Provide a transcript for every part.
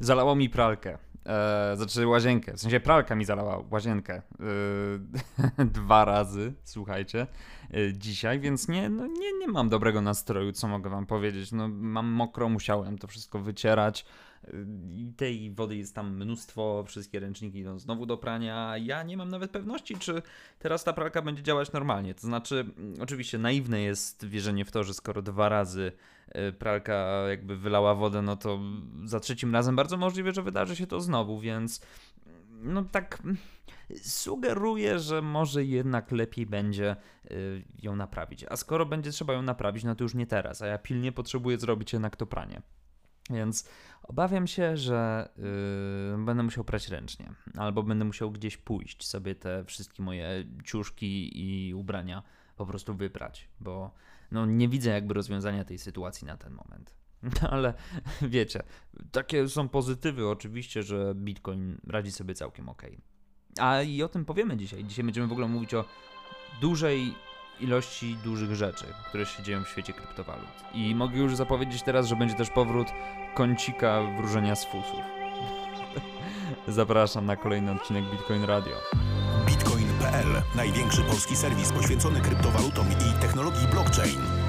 zalało mi pralkę. E, znaczy łazienkę. W sensie pralka mi zalała łazienkę e, dwa razy, słuchajcie, e, dzisiaj, więc nie, no nie, nie mam dobrego nastroju, co mogę wam powiedzieć. No, mam mokro, musiałem to wszystko wycierać. E, I tej wody jest tam mnóstwo, wszystkie ręczniki idą znowu do prania. Ja nie mam nawet pewności, czy teraz ta pralka będzie działać normalnie. To znaczy, mm, oczywiście naiwne jest wierzenie w to, że skoro dwa razy e, pralka jakby wylała wodę, no to za trzecim razem bardzo możliwe, że wydarzy się to znowu, więc no tak mm, sugeruję, że może jednak lepiej będzie y, ją naprawić. A skoro będzie trzeba ją naprawić, no to już nie teraz, a ja pilnie potrzebuję zrobić jednak to pranie. Więc obawiam się, że yy, będę musiał prać ręcznie, albo będę musiał gdzieś pójść sobie te wszystkie moje ciuszki i ubrania po prostu wyprać, bo no, nie widzę jakby rozwiązania tej sytuacji na ten moment. Ale wiecie, takie są pozytywy oczywiście, że Bitcoin radzi sobie całkiem ok. A i o tym powiemy dzisiaj. Dzisiaj będziemy w ogóle mówić o dużej ilości dużych rzeczy, które się dzieją w świecie kryptowalut. I mogę już zapowiedzieć teraz, że będzie też powrót kącika wróżenia z fusów. Zapraszam na kolejny odcinek Bitcoin Radio. Bitcoin.pl największy polski serwis poświęcony kryptowalutom i technologii blockchain.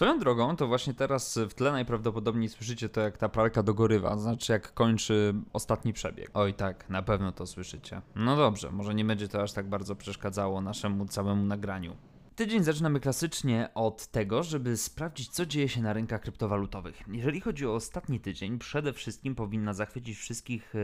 Swoją drogą, to właśnie teraz w tle najprawdopodobniej słyszycie to, jak ta pralka dogorywa, znaczy jak kończy ostatni przebieg. Oj tak, na pewno to słyszycie. No dobrze, może nie będzie to aż tak bardzo przeszkadzało naszemu całemu nagraniu. Tydzień zaczynamy klasycznie od tego, żeby sprawdzić, co dzieje się na rynkach kryptowalutowych. Jeżeli chodzi o ostatni tydzień, przede wszystkim powinna zachwycić wszystkich e,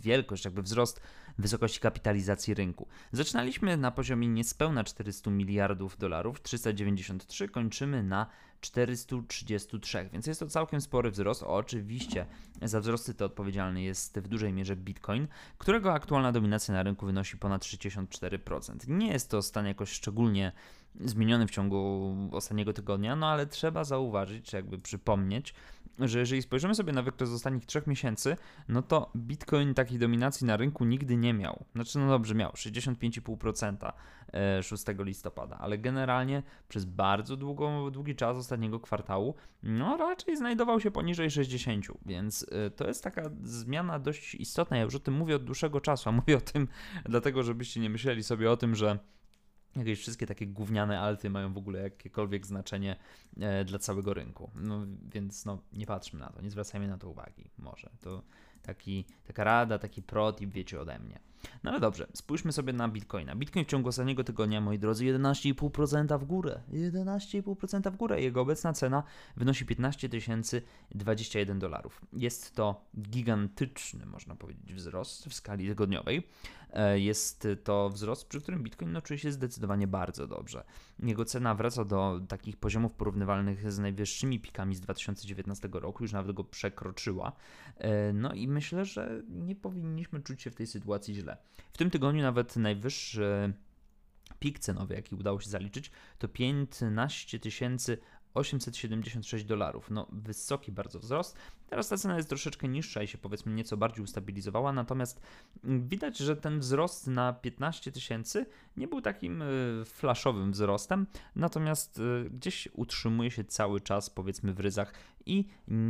wielkość, jakby wzrost wysokości kapitalizacji rynku. Zaczynaliśmy na poziomie niespełna 400 miliardów dolarów, 393, kończymy na 433, więc jest to całkiem spory wzrost. Oczywiście za wzrosty te odpowiedzialny jest w dużej mierze Bitcoin, którego aktualna dominacja na rynku wynosi ponad 64%. Nie jest to stan jakoś szczególnie zmieniony w ciągu ostatniego tygodnia, no ale trzeba zauważyć, czy jakby przypomnieć, że jeżeli spojrzymy sobie na wykres ostatnich trzech miesięcy, no to Bitcoin takiej dominacji na rynku nigdy nie miał. Znaczy, no dobrze, miał 65,5% 6 e, listopada, ale generalnie przez bardzo długi czas ostatniego kwartału, no raczej znajdował się poniżej 60, więc e, to jest taka zmiana dość istotna. Ja już o tym mówię od dłuższego czasu, a mówię o tym dlatego, żebyście nie myśleli sobie o tym, że jakieś wszystkie takie gówniane alty mają w ogóle jakiekolwiek znaczenie e, dla całego rynku. No więc no, nie patrzmy na to, nie zwracajmy na to uwagi. Może to taki, taka rada, taki protip wiecie ode mnie. No ale dobrze, spójrzmy sobie na Bitcoina. Bitcoin w ciągu ostatniego tygodnia, moi drodzy, 11,5% w górę. 11,5% w górę. Jego obecna cena wynosi 15 021 dolarów. Jest to gigantyczny, można powiedzieć, wzrost w skali tygodniowej. E, jest to wzrost, przy którym Bitcoin no, czuje się zdecydowanie bardzo dobrze. Jego cena wraca do takich poziomów porównywalnych z najwyższymi pikami z 2019 roku, już nawet go przekroczyła. E, no i myślę, że nie powinniśmy czuć się w tej sytuacji źle. W tym tygodniu nawet najwyższy pik cenowy, jaki udało się zaliczyć, to 15 876 dolarów. No, wysoki bardzo wzrost. Teraz ta cena jest troszeczkę niższa i się powiedzmy nieco bardziej ustabilizowała, natomiast widać, że ten wzrost na 15 tysięcy nie był takim y, flashowym wzrostem, natomiast y, gdzieś utrzymuje się cały czas powiedzmy w ryzach i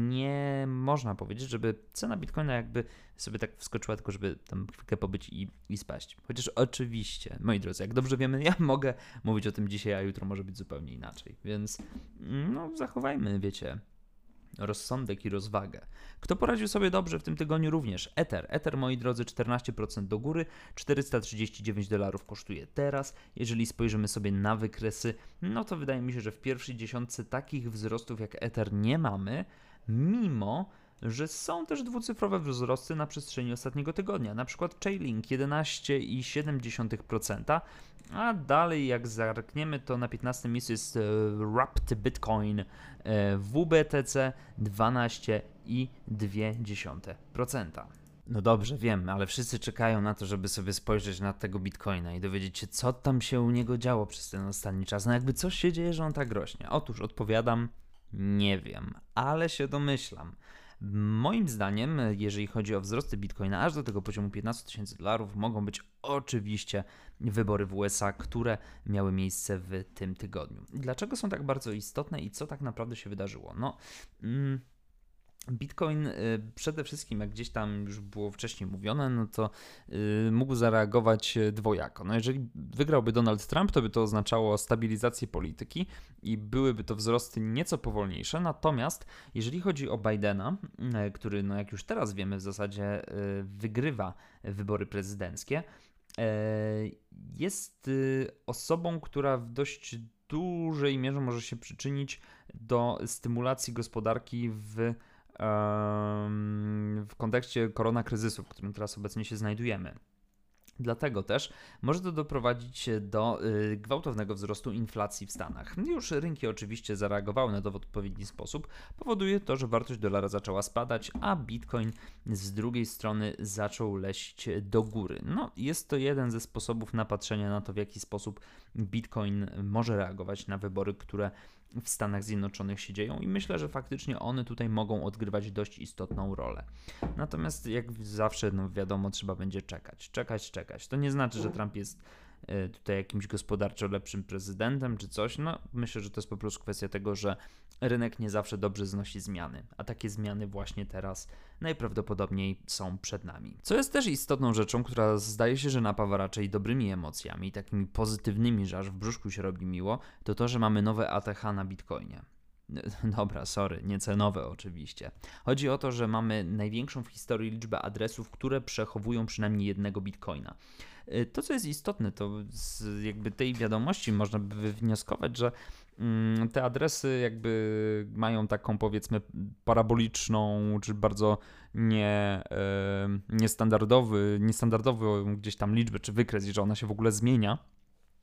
nie można powiedzieć, żeby cena bitcoina jakby sobie tak wskoczyła, tylko żeby tam chwilkę pobyć i, i spaść. Chociaż oczywiście, moi drodzy, jak dobrze wiemy, ja mogę mówić o tym dzisiaj, a jutro może być zupełnie inaczej, więc no zachowajmy, wiecie, rozsądek i rozwagę. Kto poradził sobie dobrze w tym tygodniu również? Ether. Ether, moi drodzy, 14% do góry, 439 dolarów kosztuje teraz. Jeżeli spojrzymy sobie na wykresy, no to wydaje mi się, że w pierwszej dziesiątce takich wzrostów jak Ether nie mamy, mimo że są też dwucyfrowe wzrosty na przestrzeni ostatniego tygodnia. Na przykład Chainlink 11,7%, a dalej jak zerkniemy to na 15 miejscu jest e, Wrapped Bitcoin e, WBTC 12,2%. No dobrze, wiem, ale wszyscy czekają na to, żeby sobie spojrzeć na tego bitcoina i dowiedzieć się, co tam się u niego działo przez ten ostatni czas. No jakby coś się dzieje, że on tak rośnie. Otóż odpowiadam, nie wiem, ale się domyślam. Moim zdaniem, jeżeli chodzi o wzrosty bitcoina aż do tego poziomu 15 tysięcy dolarów, mogą być oczywiście wybory w USA, które miały miejsce w tym tygodniu. Dlaczego są tak bardzo istotne i co tak naprawdę się wydarzyło? No. Mm, Bitcoin y, przede wszystkim, jak gdzieś tam już było wcześniej mówione, no to y, mógł zareagować dwojako. No jeżeli wygrałby Donald Trump, to by to oznaczało stabilizację polityki i byłyby to wzrosty nieco powolniejsze. Natomiast jeżeli chodzi o Bidena, y, który, no jak już teraz wiemy, w zasadzie wygrywa wybory prezydenckie, jest osobą, która w dość dużej mierze może się przyczynić do stymulacji gospodarki w w kontekście korona w którym teraz obecnie się znajdujemy. Dlatego też może to doprowadzić do y, gwałtownego wzrostu inflacji w Stanach. Już rynki oczywiście zareagowały na to w odpowiedni sposób. Powoduje to, że wartość dolara zaczęła spadać, a bitcoin z drugiej strony zaczął leść do góry. No, jest to jeden ze sposobów na patrzenie na to, w jaki sposób bitcoin może reagować na wybory, które w Stanach Zjednoczonych się dzieją i myślę, że faktycznie one tutaj mogą odgrywać dość istotną rolę. Natomiast jak zawsze, no wiadomo, trzeba będzie czekać, czekać, czekać. To nie znaczy, że Trump jest E, tutaj jakimś gospodarczo lepszym prezydentem czy coś. No, myślę, że to jest po prostu kwestia tego, że rynek nie zawsze dobrze znosi zmiany, a takie zmiany właśnie teraz najprawdopodobniej są przed nami. Co jest też istotną rzeczą, która zdaje się, że napawa raczej dobrymi emocjami, takimi pozytywnymi, że aż w brzuszku się robi miło, to to, że mamy nowe ATH na Bitcoinie. Dobra, sorry, nie cenowe oczywiście. Chodzi o to, że mamy największą w historii liczbę adresów, które przechowują przynajmniej jednego bitcoina. Y, to, co jest istotne, to z jakby tej wiadomości można by wywnioskować, że mm, te adresy jakby mają taką powiedzmy paraboliczną, czy bardzo nie, niestandardowy, niestandardową gdzieś tam liczbę, czy wykres, że ona się w ogóle zmienia.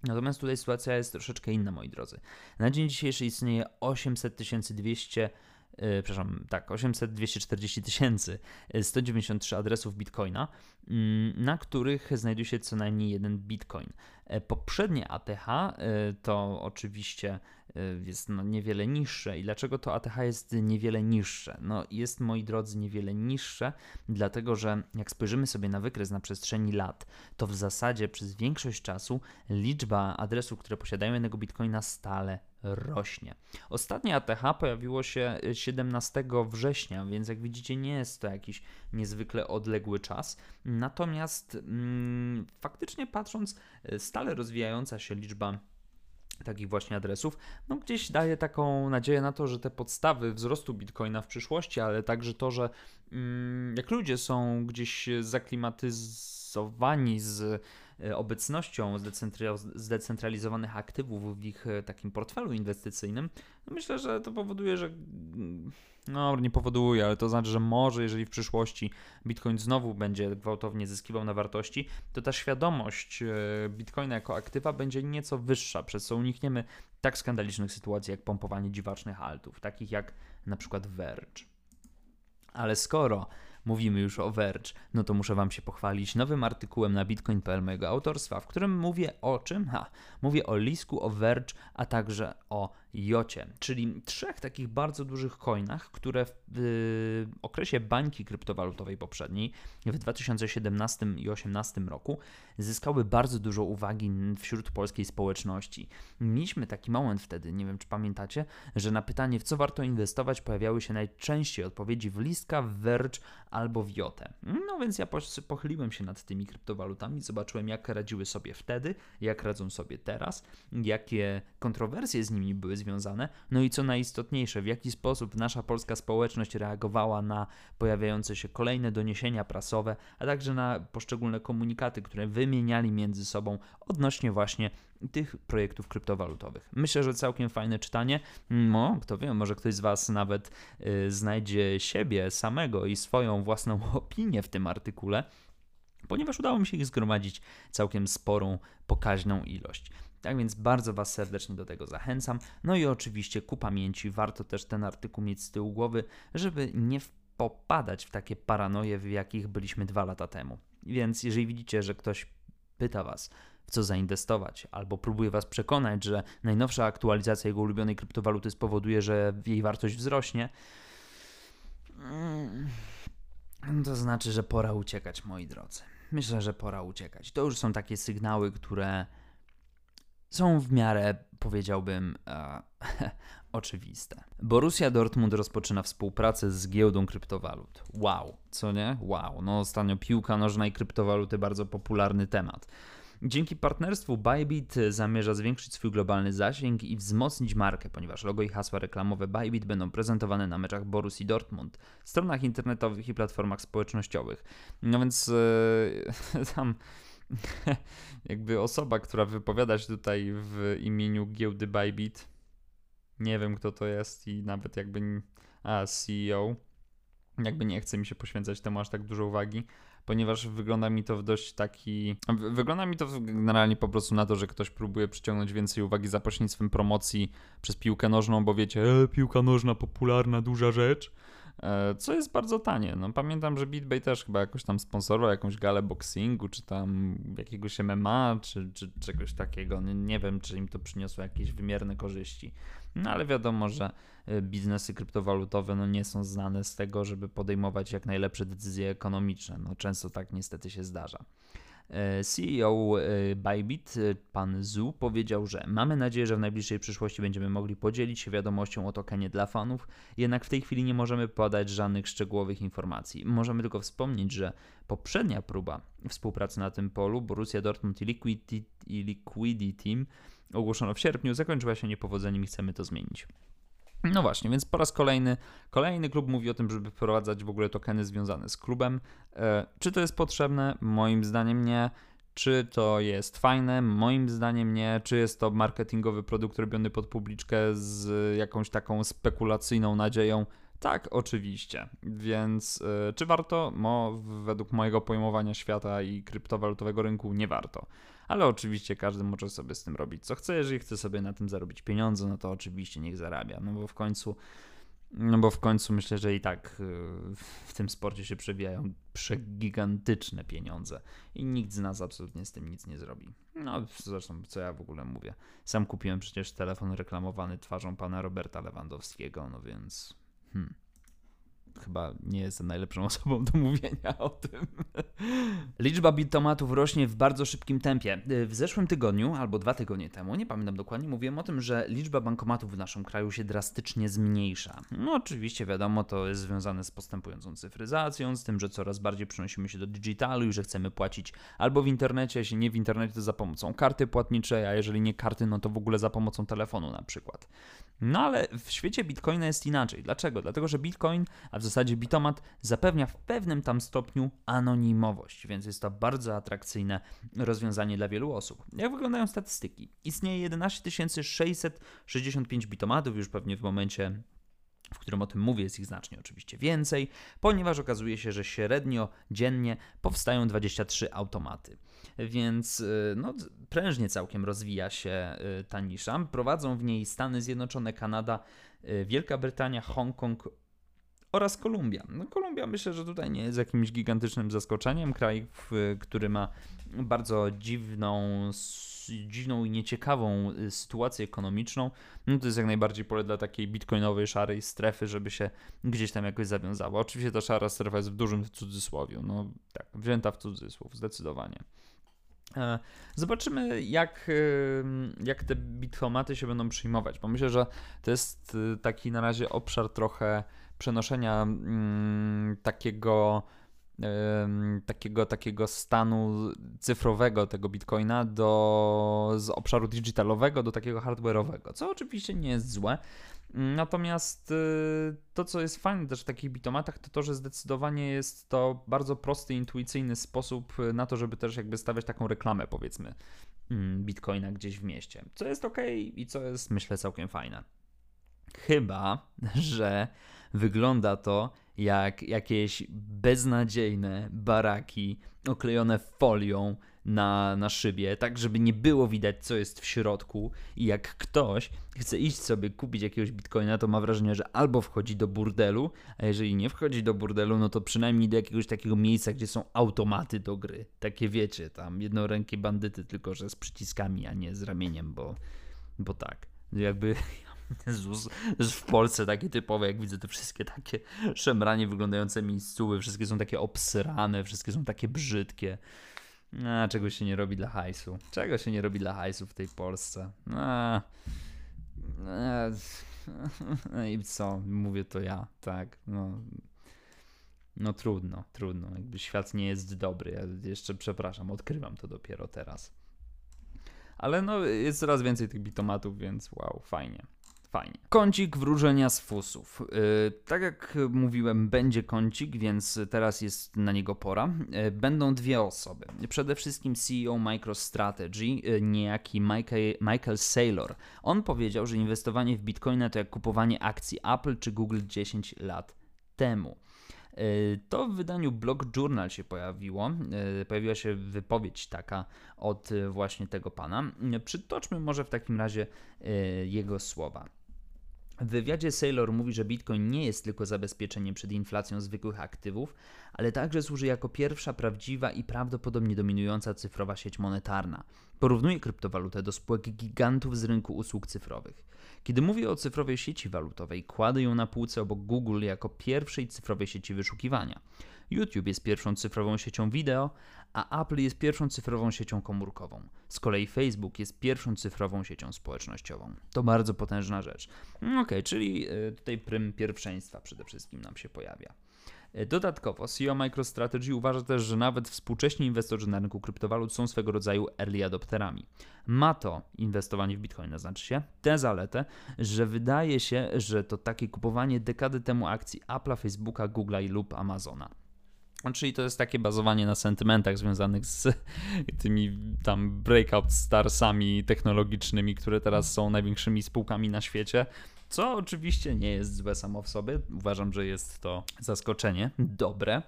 Natomiast tutaj sytuacja jest troszeczkę inna, moi drodzy. Na dzień dzisiejszy istnieje 800 200 Yy, przepraszam, tak, 800 240 tysięcy 193 y, adresów bitcoina, yy, na których znajduje się co najmniej jeden bitcoin. Yy, poprzednie ATH y, to oczywiście y, jest no niewiele niższe. I dlaczego to ATH jest niewiele niższe? No jest, moi drodzy, niewiele niższe, dlatego że jak spojrzymy sobie na wykres na przestrzeni lat, to w zasadzie przez większość czasu liczba adresów, które posiadają jednego bitcoina stale rośnie. Ostatnie ATH pojawiło się 17 września, więc jak widzicie, nie jest to jakiś niezwykle odległy czas. Natomiast mm, faktycznie patrząc, stale rozwijająca się liczba takich właśnie adresów, no gdzieś daje taką nadzieję na to, że te podstawy wzrostu Bitcoina w przyszłości, ale także to, że mm, jak ludzie są gdzieś zaklimatyzowani z E, obecnością zdecentralizowanych aktywów w ich e, takim portfelu inwestycyjnym, no myślę, że to powoduje, że mm, no nie powoduje, ale to znaczy, że może jeżeli w przyszłości Bitcoin znowu będzie gwałtownie zyskiwał na wartości, to ta świadomość e, Bitcoina jako aktywa będzie nieco wyższa, przez co unikniemy tak skandalicznych sytuacji jak pompowanie dziwacznych altów, takich jak na przykład Verge. Ale skoro mówimy już o Verge, no to muszę Wam się pochwalić nowym artykułem na bitcoin.pl mojego autorstwa, w którym mówię o czym? Ha, mówię o Lisku, o Verge, a także o Jocie, czyli trzech takich bardzo dużych coinach, które w okresie bańki kryptowalutowej poprzedniej, w 2017 i 2018 roku, zyskały bardzo dużo uwagi wśród polskiej społeczności. Mieliśmy taki moment wtedy, nie wiem czy pamiętacie, że na pytanie, w co warto inwestować, pojawiały się najczęściej odpowiedzi w Liska, w Verge albo w Jotę. No więc ja pochyliłem się nad tymi kryptowalutami, zobaczyłem jak radziły sobie wtedy, jak radzą sobie teraz, jakie kontrowersje z nimi były związane, no i co najistotniejsze, w jaki sposób nasza polska społeczność reagowała na pojawiające się kolejne doniesienia prasowe, a także na poszczególne komunikaty, które wymieniali między sobą odnośnie właśnie tych projektów kryptowalutowych. Myślę, że całkiem fajne czytanie. No, kto wie, może ktoś z Was nawet y, znajdzie siebie samego i swoją własną opinię w tym artykule, ponieważ udało mi się ich zgromadzić całkiem sporą, pokaźną ilość. Tak więc bardzo Was serdecznie do tego zachęcam. No i oczywiście ku pamięci warto też ten artykuł mieć z tyłu głowy, żeby nie popadać w takie paranoje, w jakich byliśmy dwa lata temu. Więc jeżeli widzicie, że ktoś pyta Was, w co zainwestować, albo próbuje Was przekonać, że najnowsza aktualizacja jego ulubionej kryptowaluty spowoduje, że jej wartość wzrośnie, mm, to znaczy, że pora uciekać, moi drodzy. Myślę, że pora uciekać. To już są takie sygnały, które są w miarę, powiedziałbym, e, oczywiste. Borussia Dortmund rozpoczyna współpracę z giełdą kryptowalut. Wow, co nie? Wow. No ostatnio piłka nożna i kryptowaluty bardzo popularny temat. Dzięki partnerstwu Bybit zamierza zwiększyć swój globalny zasięg i wzmocnić markę, ponieważ logo i hasła reklamowe Bybit będą prezentowane na meczach Borussii Dortmund, stronach internetowych i platformach społecznościowych. No więc yy, tam jakby osoba, która wypowiada się tutaj w imieniu giełdy Bybit, nie wiem kto to jest i nawet jakby a CEO, jakby nie chce mi się poświęcać temu aż tak dużo uwagi, ponieważ wygląda mi to w dość taki. Wygląda mi to generalnie po prostu na to, że ktoś próbuje przyciągnąć więcej uwagi za pośrednictwem promocji przez piłkę nożną, bo wiecie, e, piłka nożna, popularna, duża rzecz. E, co jest bardzo tanie. No, pamiętam, że BitBay też chyba jakoś tam sponsorował jakąś galę boxingu, czy tam jakiegoś MMA, czy, czy czegoś takiego. Nie, nie wiem, czy im to przyniosło jakieś wymierne korzyści. No ale wiadomo, że e, biznesy kryptowalutowe no, nie są znane z tego, żeby podejmować jak najlepsze decyzje ekonomiczne. No, często tak niestety się zdarza. E, CEO e, Bybit, pan Zu, powiedział, że mamy nadzieję, że w najbliższej przyszłości będziemy mogli podzielić się wiadomością o tokenie dla fanów, jednak w tej chwili nie możemy podać żadnych szczegółowych informacji. Możemy tylko wspomnieć, że poprzednia próba współpracy na tym polu, Borussia Dortmund i Liquidity, i Liquidity Team, ogłoszono w sierpniu, zakończyła się niepowodzeniem i chcemy to zmienić. No właśnie, więc po raz kolejny, kolejny klub mówi o tym, żeby wprowadzać w ogóle tokeny związane z klubem. E, czy to jest potrzebne? Moim zdaniem nie. Czy to jest fajne? Moim zdaniem nie. Czy jest to marketingowy produkt robiony pod publiczkę z jakąś taką spekulacyjną nadzieją? Tak, oczywiście. Więc y, czy warto? Mo, według mojego pojmowania świata i kryptowalutowego rynku nie warto. Ale oczywiście każdy może sobie z tym robić co chce. Jeżeli chce sobie na tym zarobić pieniądze, no to oczywiście niech zarabia. No bo w końcu, no bo w końcu myślę, że i tak y, w tym sporcie się przewijają przegigantyczne pieniądze i nikt z nas absolutnie z tym nic nie zrobi. No zresztą, co ja w ogóle mówię. Sam kupiłem przecież telefon reklamowany twarzą pana Roberta Lewandowskiego, no więc Hmm. Chyba nie jestem najlepszą osobą do mówienia o tym. Liczba bitomatów rośnie w bardzo szybkim tempie. W zeszłym tygodniu, albo dwa tygodnie temu, nie pamiętam dokładnie, mówiłem o tym, że liczba bankomatów w naszym kraju się drastycznie zmniejsza. No oczywiście wiadomo, to jest związane z postępującą cyfryzacją, z tym, że coraz bardziej przenosimy się do digitalu i że chcemy płacić albo w internecie, jeśli nie w internecie, to za pomocą karty płatniczej, a jeżeli nie karty, no to w ogóle za pomocą telefonu na przykład. No ale w świecie Bitcoina jest inaczej. Dlaczego? Dlatego, że Bitcoin, a w zasadzie Bitomat, zapewnia w pewnym tam stopniu anonimowość, więc jest to bardzo atrakcyjne rozwiązanie dla wielu osób. Jak wyglądają statystyki? Istnieje 11 665 bitomatów już pewnie w momencie w którym o tym mówię, jest ich znacznie oczywiście więcej, ponieważ okazuje się, że średnio dziennie powstają 23 automaty. Więc y, no, prężnie całkiem rozwija się y, ta nisza. Prowadzą w niej Stany Zjednoczone, Kanada, y, Wielka Brytania, Hongkong oraz Kolumbia. No, Kolumbia myślę, że tutaj nie jest jakimś gigantycznym zaskoczeniem. Kraj, który ma bardzo dziwną dziwną i nieciekawą y, sytuację ekonomiczną, no to jest jak najbardziej pole dla takiej bitcoinowej szarej strefy, żeby się gdzieś tam jakoś zawiązała. Oczywiście ta szara strefa jest w dużym cudzysłowie, no tak, wzięta w cudzysłów, zdecydowanie. E, zobaczymy, jak, jak te bitcomaty się będą przyjmować, bo myślę, że to jest y, taki na razie obszar trochę przenoszenia mm, takiego takiego, takiego stanu cyfrowego tego bitcoina do, z obszaru digitalowego do takiego hardware'owego, co oczywiście nie jest złe. Natomiast y, to, co jest fajne też w takich bitomatach, to to, że zdecydowanie jest to bardzo prosty, intuicyjny sposób na to, żeby też jakby stawiać taką reklamę, powiedzmy, mm, bitcoina gdzieś w mieście. Co jest ok i co jest, myślę, całkiem fajne. Chyba, że wygląda to jak jakieś beznadziejne baraki oklejone folią na, na szybie, tak żeby nie było widać, co jest w środku. I jak ktoś chce iść sobie kupić jakiegoś bitcoina, to ma wrażenie, że albo wchodzi do burdelu, a jeżeli nie wchodzi do burdelu, no to przynajmniej do jakiegoś takiego miejsca, gdzie są automaty do gry. Takie wiecie, tam jednorękie bandyty, tylko że z przyciskami, a nie z ramieniem, bo, bo tak. Jakby Jezus, w Polsce takie typowe, jak widzę te wszystkie takie szemranie wyglądające miejscówy, wszystkie są takie obsrane, wszystkie są takie brzydkie. A, czego się nie robi dla hajsu? Czego się nie robi dla hajsu w tej Polsce? A, a, i co? Mówię to ja, tak. No, no trudno, trudno. Jakby świat nie jest dobry. Ja jeszcze przepraszam, odkrywam to dopiero teraz. Ale no, jest coraz więcej tych bitomatów, więc wow, fajnie. Fajnie. Kącik wróżenia z fusów. Yy, tak jak mówiłem, będzie kącik, więc teraz jest na niego pora. Yy, będą dwie osoby. Przede wszystkim CEO MicroStrategy, yy, niejaki Michael, Michael Saylor. On powiedział, że inwestowanie w bitcoina to jak kupowanie akcji Apple czy Google 10 lat temu. To w wydaniu Blog Journal się pojawiło. Pojawiła się wypowiedź taka od właśnie tego pana. Przytoczmy może w takim razie jego słowa. W wywiadzie Saylor mówi, że Bitcoin nie jest tylko zabezpieczeniem przed inflacją zwykłych aktywów, ale także służy jako pierwsza prawdziwa i prawdopodobnie dominująca cyfrowa sieć monetarna. Porównuje kryptowalutę do spółek gigantów z rynku usług cyfrowych. Kiedy mówię o cyfrowej sieci walutowej, kładę ją na półce obok Google jako pierwszej cyfrowej sieci wyszukiwania. YouTube jest pierwszą cyfrową siecią wideo, a Apple jest pierwszą cyfrową siecią komórkową. Z kolei Facebook jest pierwszą cyfrową siecią społecznościową. To bardzo potężna rzecz. Mm, ok, czyli e, tutaj prym pierwszeństwa przede wszystkim nam się pojawia. E, dodatkowo CEO MicroStrategy uważa też, że nawet współcześni inwestorzy na rynku kryptowalut są swego rodzaju early adopterami. Ma to inwestowanie w Bitcoin, znaczy się tę zaletę, że wydaje się, że to takie kupowanie dekady temu akcji Apple'a, Facebooka, Google'a lub Amazona. No, czyli to jest takie bazowanie na sentymentach związanych z tymi tam breakout starsami technologicznymi, które teraz są największymi spółkami na świecie. Co oczywiście nie jest złe samo w sobie. Uważam, że jest to zaskoczenie dobre.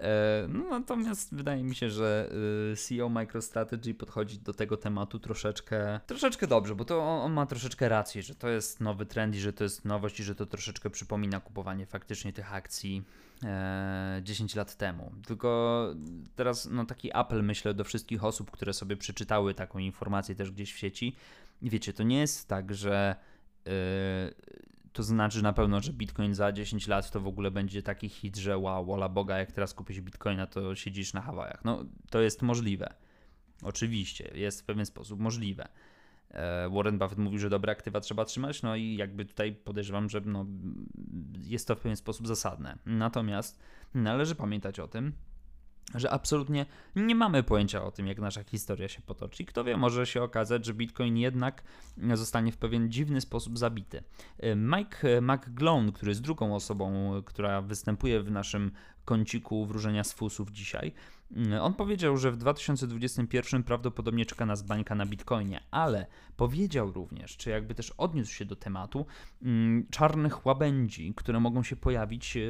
E, no, natomiast wydaje mi się, że y, CEO MicroStrategy podchodzi do tego tematu troszeczkę, troszeczkę dobrze, bo to on, ma troszeczkę rację, że to jest nowy trend i że to jest nowość i że to troszeczkę przypomina kupowanie faktycznie tych akcji 10 e, lat temu. Tylko teraz no, taki apel myślę do wszystkich osób, które sobie przeczytały taką informację też gdzieś w sieci. Wiecie, to nie jest tak, że yy, to znaczy na pewno, że Bitcoin za 10 lat to w ogóle będzie taki hit, że wow, wola Boga, jak teraz kupisz Bitcoina, to siedzisz na Hawajach. No, to jest możliwe. Oczywiście, jest w pewien sposób możliwe. E, Warren Buffett mówił, że dobre aktywa trzeba trzymać, no i jakby tutaj podejrzewam, że no, jest to w pewien sposób zasadne. Natomiast należy pamiętać o tym, że absolutnie nie mamy pojęcia o tym, jak nasza historia się potoczy. Kto wie, może się okazać, że Bitcoin jednak zostanie w pewien dziwny sposób zabity. Mike McGlone, który jest drugą osobą, która występuje w naszym kąciku wróżenia z fusów dzisiaj, on powiedział, że w 2021 prawdopodobnie czeka nas bańka na Bitcoinie, ale powiedział również, czy jakby też odniósł się do tematu mm, czarnych łabędzi, które mogą się pojawić e,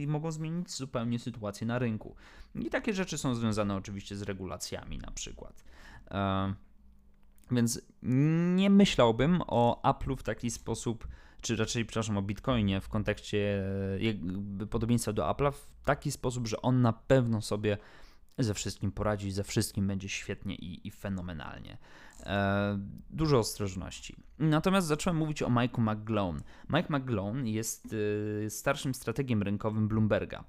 i mogą zmienić zupełnie sytuację na rynku. I takie rzeczy są związane oczywiście z regulacjami na przykład. E, więc nie myślałbym o Apple'u w taki sposób, czy raczej, przepraszam, o Bitcoinie w kontekście e, podobieństwa do Apple'a w taki sposób, że on na pewno sobie ze wszystkim poradzi, ze wszystkim będzie świetnie i, i fenomenalnie. E, dużo ostrożności. Natomiast zacząłem mówić o Mike'u McGlone. Mike McGlone jest y, starszym strategiem rynkowym Bloomberga.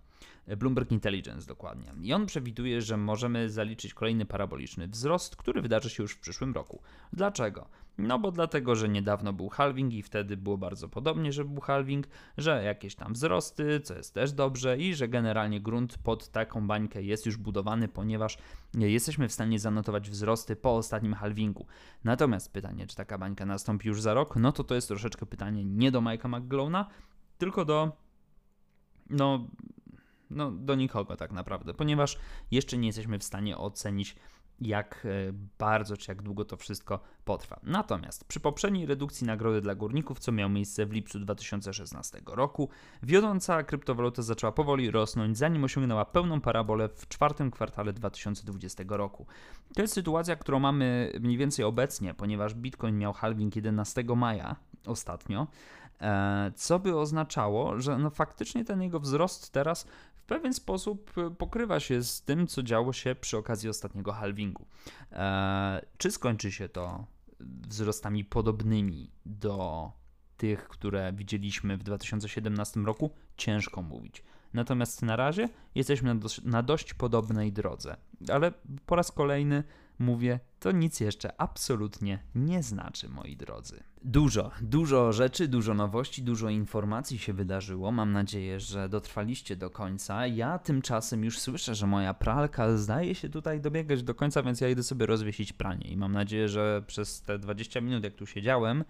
Bloomberg Intelligence dokładnie. I on przewiduje, że możemy zaliczyć kolejny paraboliczny wzrost, który wydarzy się już w przyszłym roku. Dlaczego? No bo dlatego, że niedawno był halving i wtedy było bardzo podobnie, że był halving, że jakieś tam wzrosty, co jest też dobrze i że generalnie grunt pod taką bańkę jest już budowany, ponieważ jesteśmy w stanie zanotować wzrosty po ostatnim halvingu. Natomiast pytanie, czy taka bańka nastąpi już za rok, no to to jest troszeczkę pytanie nie do Mike'a McGlona, tylko do no no, do nikogo tak naprawdę, ponieważ jeszcze nie jesteśmy w stanie ocenić, jak e, bardzo czy jak długo to wszystko potrwa. Natomiast przy poprzedniej redukcji nagrody dla górników, co miało miejsce w lipcu 2016 roku, wiodąca kryptowaluta zaczęła powoli rosnąć, zanim osiągnęła pełną parabolę w czwartym kwartale 2020 roku. To jest sytuacja, którą mamy mniej więcej obecnie, ponieważ Bitcoin miał halving 11 maja ostatnio, e, co by oznaczało, że no faktycznie ten jego wzrost teraz pewien sposób y, pokrywa się z tym, co działo się przy okazji ostatniego halvingu. E, czy skończy się to wzrostami podobnymi do tych, które widzieliśmy w 2017 roku? Ciężko mówić. Natomiast na razie jesteśmy na, dos- na dość podobnej drodze. Ale po raz kolejny mówię, to nic jeszcze absolutnie nie znaczy, moi drodzy. Dużo, dużo rzeczy, dużo nowości, dużo informacji się wydarzyło. Mam nadzieję, że dotrwaliście do końca. Ja tymczasem już słyszę, że moja pralka zdaje się tutaj dobiegać do końca, więc ja idę sobie rozwiesić pranie. I mam nadzieję, że przez te 20 minut, jak tu siedziałem,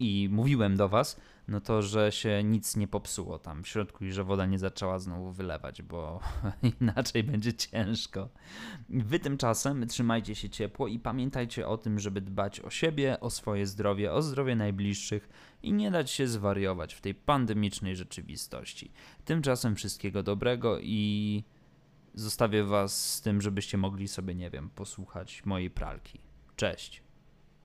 i mówiłem do was, no to, że się nic nie popsuło tam w środku i że woda nie zaczęła znowu wylewać, bo inaczej będzie ciężko. Wy tymczasem trzymajcie się ciepło i pamiętajcie o tym, żeby dbać o siebie, o swoje zdrowie, o zdrowie najbliższych i nie dać się zwariować w tej pandemicznej rzeczywistości. Tymczasem wszystkiego dobrego i zostawię was z tym, żebyście mogli sobie, nie wiem, posłuchać mojej pralki. Cześć.